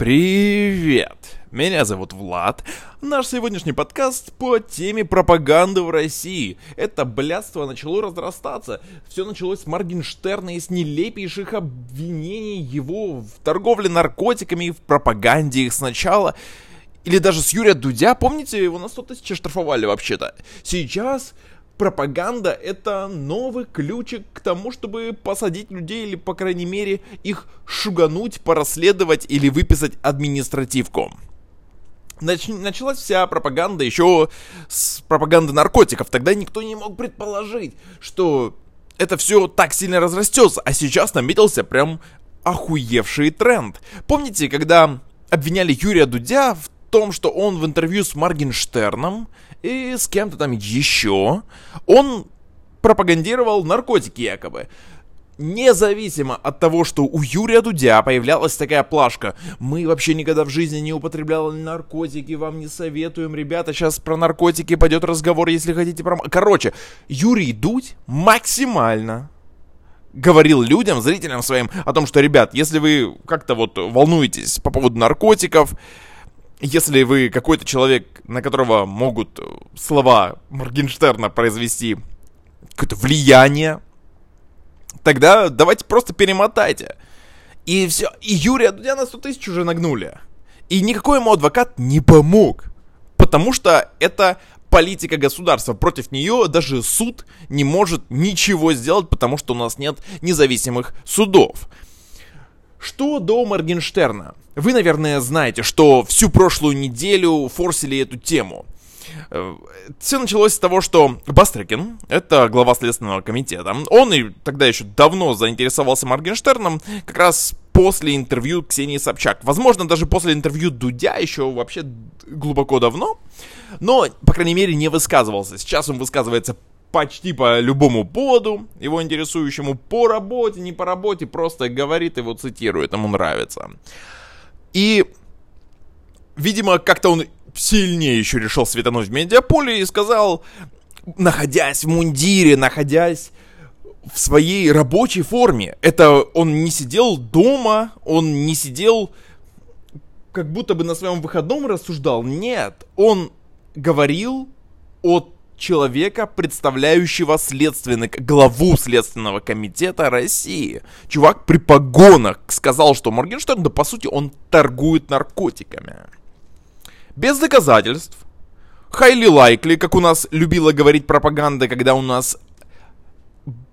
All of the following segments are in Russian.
Привет! Меня зовут Влад. Наш сегодняшний подкаст по теме пропаганды в России. Это блядство начало разрастаться. Все началось с Моргенштерна и с нелепейших обвинений его в торговле наркотиками и в пропаганде их сначала. Или даже с Юрия Дудя. Помните, его на 100 тысяч штрафовали вообще-то. Сейчас пропаганда — это новый ключик к тому, чтобы посадить людей или, по крайней мере, их шугануть, порасследовать или выписать административку. Нач началась вся пропаганда еще с пропаганды наркотиков. Тогда никто не мог предположить, что это все так сильно разрастется. А сейчас наметился прям охуевший тренд. Помните, когда обвиняли Юрия Дудя в том, что он в интервью с Моргенштерном и с кем-то там еще, он пропагандировал наркотики якобы. Независимо от того, что у Юрия Дудя появлялась такая плашка, мы вообще никогда в жизни не употребляли наркотики, вам не советуем, ребята, сейчас про наркотики пойдет разговор, если хотите про... Короче, Юрий Дудь максимально говорил людям, зрителям своим о том, что, ребят, если вы как-то вот волнуетесь по поводу наркотиков, если вы какой-то человек, на которого могут э, слова Моргенштерна произвести какое-то влияние, тогда давайте просто перемотайте. И все. И Юрия Дудя на 100 тысяч уже нагнули. И никакой ему адвокат не помог. Потому что это политика государства. Против нее даже суд не может ничего сделать, потому что у нас нет независимых судов. Что до Моргенштерна? Вы, наверное, знаете, что всю прошлую неделю форсили эту тему. Э, Все началось с того, что Бастрыкин, это глава Следственного комитета, он и тогда еще давно заинтересовался Моргенштерном, как раз после интервью Ксении Собчак. Возможно, даже после интервью Дудя еще вообще глубоко давно, но, по крайней мере, не высказывался. Сейчас он высказывается почти по любому поводу, его интересующему по работе, не по работе, просто говорит его цитирует, ему нравится. И, видимо, как-то он сильнее еще решил светануть в медиаполе и сказал, находясь в мундире, находясь в своей рабочей форме. Это он не сидел дома, он не сидел как будто бы на своем выходном рассуждал. Нет, он говорил от человека, представляющего следственный, главу Следственного комитета России. Чувак при погонах сказал, что Моргенштерн, да по сути, он торгует наркотиками. Без доказательств. Highly likely, как у нас любила говорить пропаганда, когда у нас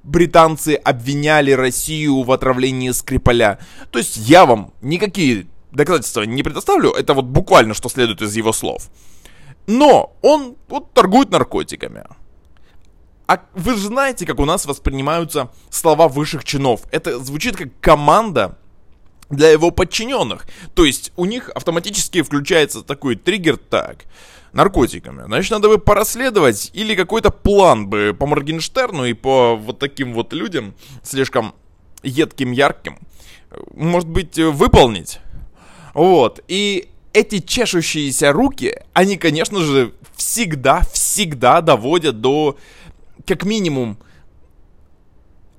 британцы обвиняли Россию в отравлении Скрипаля. То есть я вам никакие доказательства не предоставлю, это вот буквально что следует из его слов. Но он вот торгует наркотиками. А вы же знаете, как у нас воспринимаются слова высших чинов. Это звучит как команда для его подчиненных. То есть у них автоматически включается такой триггер так. Наркотиками. Значит, надо бы порасследовать или какой-то план бы по Моргенштерну и по вот таким вот людям, слишком едким, ярким, может быть, выполнить. Вот. И эти чешущиеся руки, они, конечно же, всегда, всегда доводят до, как минимум,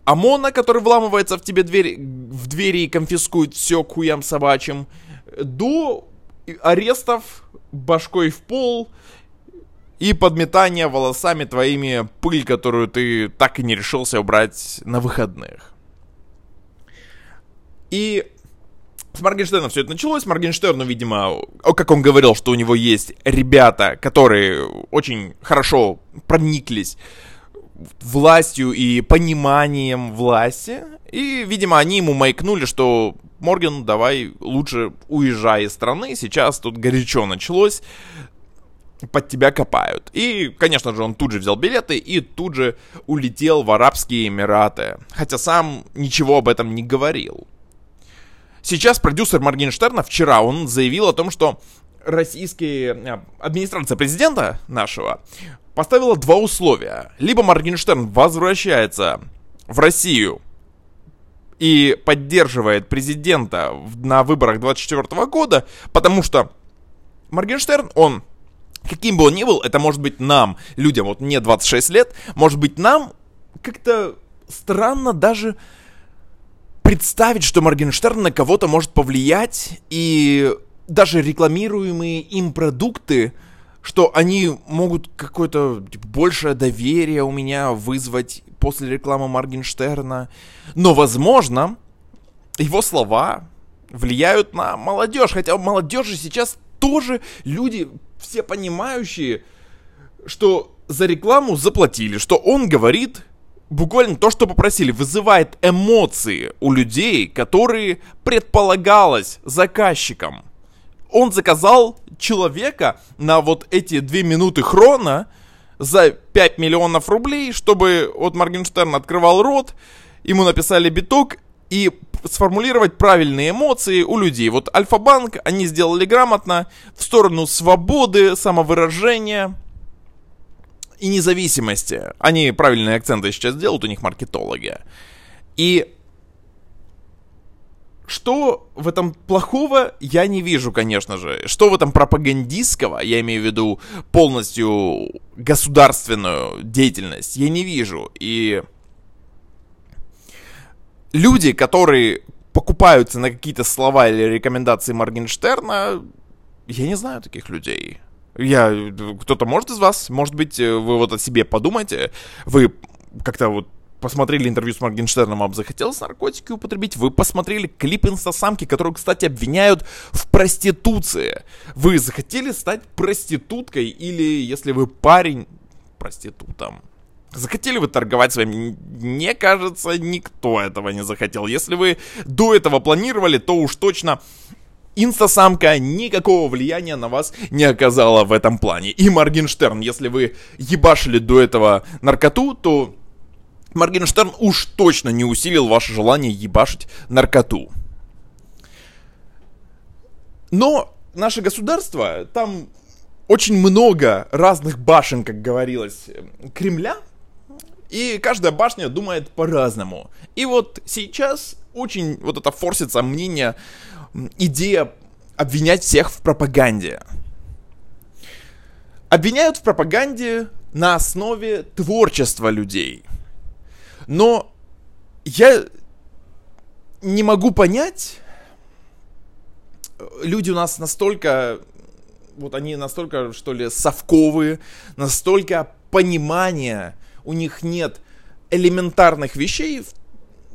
ОМОНа, который вламывается в тебе дверь, в двери и конфискует все к хуям собачьим, до арестов башкой в пол и подметания волосами твоими пыль, которую ты так и не решился убрать на выходных. И с Моргенштерном все это началось. Моргенштерну, видимо, как он говорил, что у него есть ребята, которые очень хорошо прониклись властью и пониманием власти. И, видимо, они ему маякнули, что Морген, давай лучше уезжай из страны. Сейчас тут горячо началось. Под тебя копают. И, конечно же, он тут же взял билеты и тут же улетел в Арабские Эмираты. Хотя сам ничего об этом не говорил. Сейчас продюсер Моргенштерна вчера он заявил о том, что российская э, администрация президента нашего поставила два условия. Либо Моргенштерн возвращается в Россию и поддерживает президента на выборах 24 года, потому что Моргенштерн, он каким бы он ни был, это может быть нам, людям, вот мне 26 лет, может быть нам как-то странно даже представить, что Моргенштерн на кого-то может повлиять, и даже рекламируемые им продукты, что они могут какое-то типа, большее доверие у меня вызвать после рекламы Моргенштерна. Но, возможно, его слова влияют на молодежь. Хотя молодежи сейчас тоже люди все понимающие, что за рекламу заплатили, что он говорит буквально то, что попросили, вызывает эмоции у людей, которые предполагалось заказчиком. Он заказал человека на вот эти две минуты хрона за 5 миллионов рублей, чтобы вот Моргенштерн открывал рот, ему написали биток, и сформулировать правильные эмоции у людей. Вот Альфа-банк они сделали грамотно в сторону свободы, самовыражения и независимости. Они правильные акценты сейчас делают, у них маркетологи. И что в этом плохого, я не вижу, конечно же. Что в этом пропагандистского, я имею в виду полностью государственную деятельность, я не вижу. И люди, которые покупаются на какие-то слова или рекомендации Моргенштерна, я не знаю таких людей. Я, кто-то может из вас, может быть, вы вот о себе подумайте, вы как-то вот посмотрели интервью с Моргенштерном, вам захотелось наркотики употребить, вы посмотрели клип инстасамки, которую, кстати, обвиняют в проституции. Вы захотели стать проституткой или, если вы парень, проститутом. Захотели вы торговать своим? Мне кажется, никто этого не захотел. Если вы до этого планировали, то уж точно инстасамка никакого влияния на вас не оказала в этом плане. И Моргенштерн, если вы ебашили до этого наркоту, то Моргенштерн уж точно не усилил ваше желание ебашить наркоту. Но наше государство, там очень много разных башен, как говорилось, Кремля, и каждая башня думает по-разному. И вот сейчас очень вот это форсится мнение, идея обвинять всех в пропаганде. Обвиняют в пропаганде на основе творчества людей. Но я не могу понять, люди у нас настолько, вот они настолько, что ли, совковые, настолько понимания у них нет элементарных вещей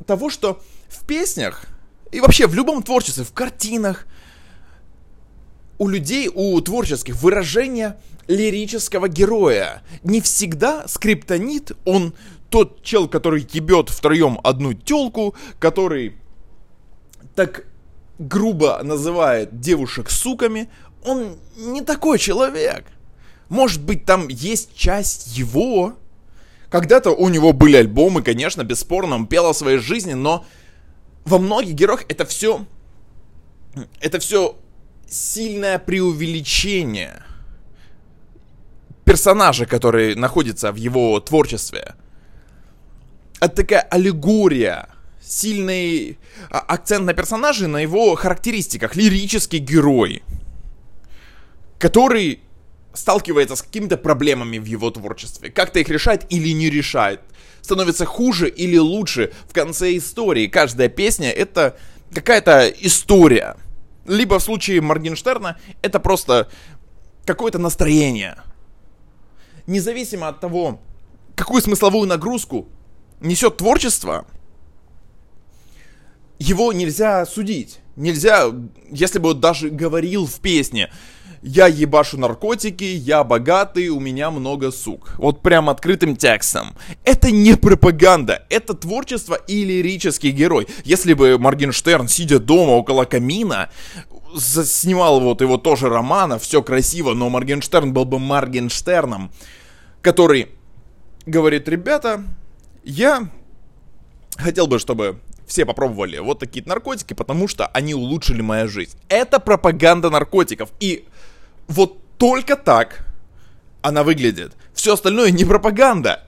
того, что в песнях и вообще в любом творчестве, в картинах, у людей, у творческих выражения лирического героя. Не всегда скриптонит, он тот чел, который ебет втроем одну телку, который так грубо называет девушек суками, он не такой человек. Может быть, там есть часть его, когда-то у него были альбомы, конечно, бесспорно, он пел о своей жизни, но во многих героях это все... Это все сильное преувеличение персонажа, который находится в его творчестве. Это такая аллегория, сильный а, акцент на персонаже, на его характеристиках. Лирический герой, который сталкивается с какими-то проблемами в его творчестве. Как-то их решает или не решает. Становится хуже или лучше в конце истории. Каждая песня это какая-то история. Либо в случае Моргенштерна это просто какое-то настроение. Независимо от того, какую смысловую нагрузку несет творчество, его нельзя судить. Нельзя, если бы он даже говорил в песне, я ебашу наркотики, я богатый, у меня много сук. Вот прям открытым текстом. Это не пропаганда, это творчество и лирический герой. Если бы Моргенштерн, сидя дома около камина, снимал вот его тоже романа, все красиво, но Моргенштерн был бы Моргенштерном, который говорит, ребята, я хотел бы, чтобы все попробовали вот такие наркотики, потому что они улучшили мою жизнь. Это пропаганда наркотиков. И вот только так она выглядит. Все остальное не пропаганда.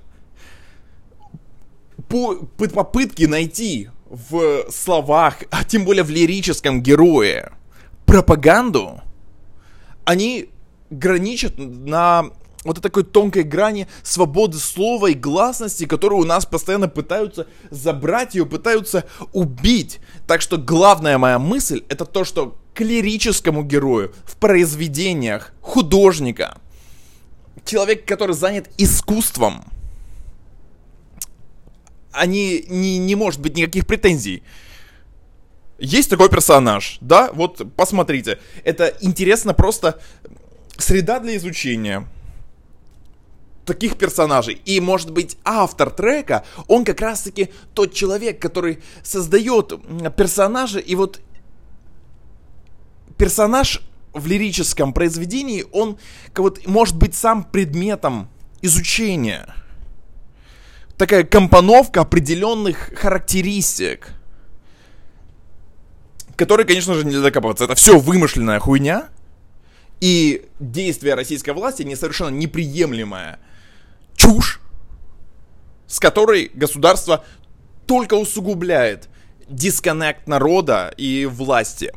По, попытки найти в словах, а тем более в лирическом герое, пропаганду, они граничат на вот такой тонкой грани свободы слова и гласности, которую у нас постоянно пытаются забрать ее, пытаются убить. Так что главная моя мысль это то, что к лирическому герою в произведениях художника, человек, который занят искусством, они не, не может быть никаких претензий. Есть такой персонаж, да, вот посмотрите. Это интересно просто среда для изучения таких персонажей. И, может быть, автор трека, он как раз-таки тот человек, который создает персонажа, и вот персонаж в лирическом произведении, он вот, может быть сам предметом изучения. Такая компоновка определенных характеристик, которые, конечно же, нельзя докапываться. Это все вымышленная хуйня, и действия российской власти не совершенно неприемлемая чушь, с которой государство только усугубляет дисконнект народа и власти.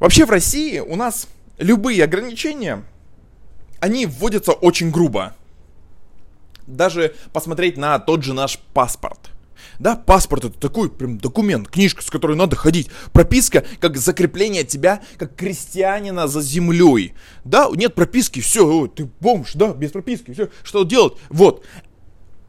Вообще в России у нас любые ограничения, они вводятся очень грубо. Даже посмотреть на тот же наш паспорт. Да, паспорт это такой прям документ, книжка, с которой надо ходить. Прописка как закрепление тебя как крестьянина за землей. Да, нет прописки, все, ты бомж, да, без прописки, все, что делать? Вот,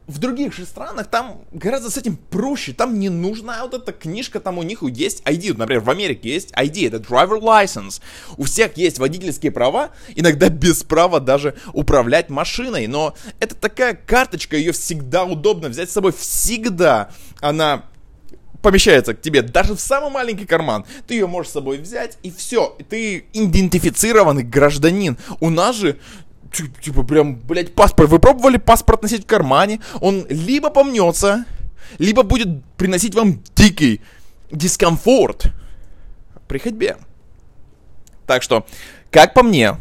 в других же странах там гораздо с этим проще. Там не нужна вот эта книжка, там у них есть ID. Например, в Америке есть ID, это driver license. У всех есть водительские права, иногда без права даже управлять машиной. Но это такая карточка, ее всегда удобно взять с собой. Всегда она помещается к тебе даже в самый маленький карман. Ты ее можешь с собой взять, и все. Ты идентифицированный гражданин. У нас же типа прям, блядь, паспорт. Вы пробовали паспорт носить в кармане? Он либо помнется, либо будет приносить вам дикий дискомфорт при ходьбе. Так что, как по мне,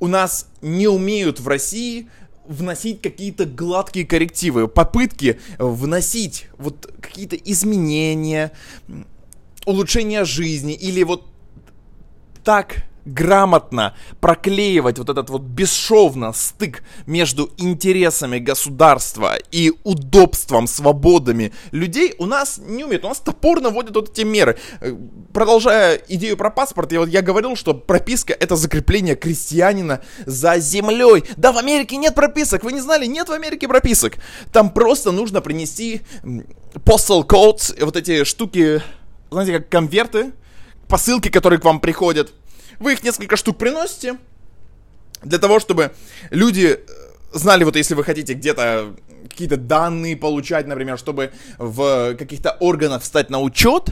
у нас не умеют в России вносить какие-то гладкие коррективы, попытки вносить вот какие-то изменения, улучшения жизни или вот так грамотно проклеивать вот этот вот бесшовно стык между интересами государства и удобством, свободами людей у нас не умеет. У нас топорно вводят вот эти меры. Э, продолжая идею про паспорт, я, вот, я говорил, что прописка это закрепление крестьянина за землей. Да, в Америке нет прописок. Вы не знали? Нет в Америке прописок. Там просто нужно принести postal codes, вот эти штуки, знаете, как конверты, посылки, которые к вам приходят вы их несколько штук приносите, для того, чтобы люди э, знали, вот если вы хотите где-то какие-то данные получать, например, чтобы в каких-то органах встать на учет,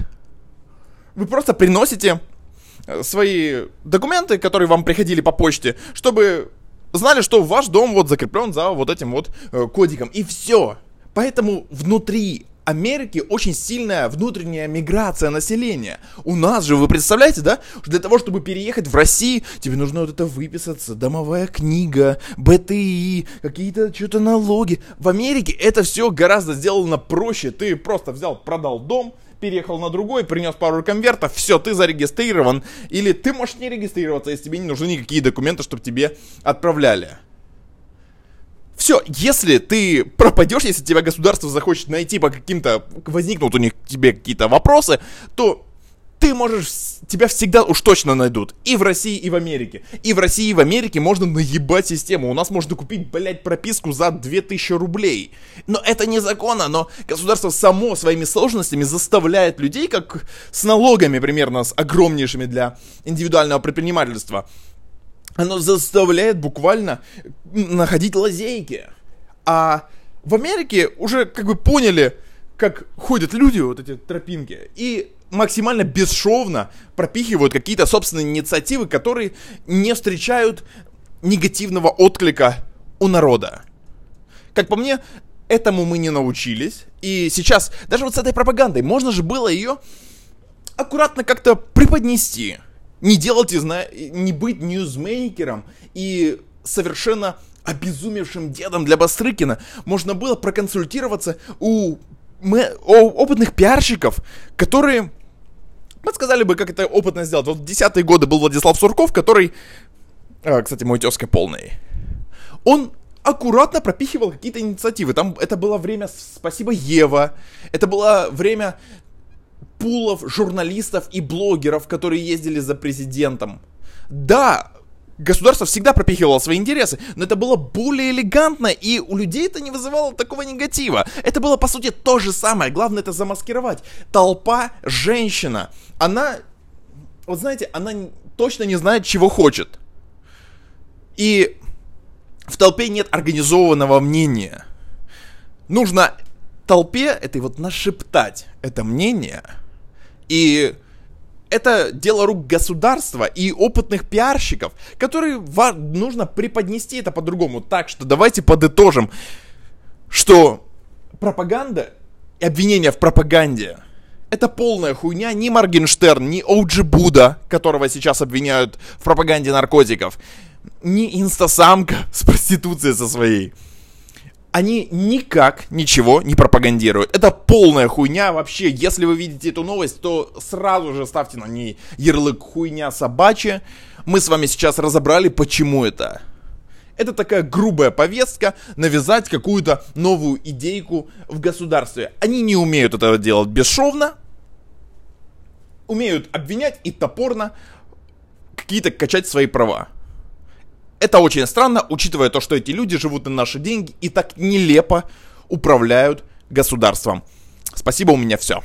вы просто приносите э, свои документы, которые вам приходили по почте, чтобы знали, что ваш дом вот закреплен за вот этим вот э, кодиком. И все. Поэтому внутри Америки очень сильная внутренняя миграция населения. У нас же, вы представляете, да? Для того, чтобы переехать в Россию, тебе нужно вот это выписаться, домовая книга, БТИ, какие-то что-то налоги. В Америке это все гораздо сделано проще. Ты просто взял, продал дом, переехал на другой, принес пару конвертов, все, ты зарегистрирован. Или ты можешь не регистрироваться, если тебе не нужны никакие документы, чтобы тебе отправляли. Все, если ты пропадешь, если тебя государство захочет найти по каким-то, возникнут у них тебе какие-то вопросы, то ты можешь, тебя всегда уж точно найдут. И в России, и в Америке. И в России, и в Америке можно наебать систему. У нас можно купить, блядь, прописку за 2000 рублей. Но это незаконно, но государство само своими сложностями заставляет людей, как с налогами примерно, с огромнейшими для индивидуального предпринимательства, оно заставляет буквально находить лазейки. А в Америке уже как бы поняли, как ходят люди, вот эти тропинки, и максимально бесшовно пропихивают какие-то собственные инициативы, которые не встречают негативного отклика у народа. Как по мне, этому мы не научились. И сейчас, даже вот с этой пропагандой, можно же было ее аккуратно как-то преподнести не делать из не быть ньюзмейкером и совершенно обезумевшим дедом для Бастрыкина. Можно было проконсультироваться у опытных пиарщиков, которые подсказали бы, как это опытно сделать. Вот в десятые годы был Владислав Сурков, который а, кстати, мой тезка полный, он аккуратно пропихивал какие-то инициативы. Там это было время «Спасибо, Ева», это было время пулов журналистов и блогеров, которые ездили за президентом. Да, государство всегда пропихивало свои интересы, но это было более элегантно, и у людей это не вызывало такого негатива. Это было, по сути, то же самое. Главное это замаскировать. Толпа, женщина, она, вот знаете, она точно не знает, чего хочет. И в толпе нет организованного мнения. Нужно толпе этой вот нашептать это мнение. И это дело рук государства и опытных пиарщиков, которые нужно преподнести это по-другому. Так что давайте подытожим, что пропаганда и обвинения в пропаганде это полная хуйня. Ни Моргенштерн, ни Оуджи Буда, которого сейчас обвиняют в пропаганде наркотиков, ни инстасамка с проституцией со своей. Они никак ничего не пропагандируют. Это полная хуйня вообще. Если вы видите эту новость, то сразу же ставьте на ней ярлык хуйня собачья. Мы с вами сейчас разобрали, почему это. Это такая грубая повестка навязать какую-то новую идейку в государстве. Они не умеют этого делать бесшовно, умеют обвинять и топорно какие-то качать свои права. Это очень странно, учитывая то, что эти люди живут на наши деньги и так нелепо управляют государством. Спасибо, у меня все.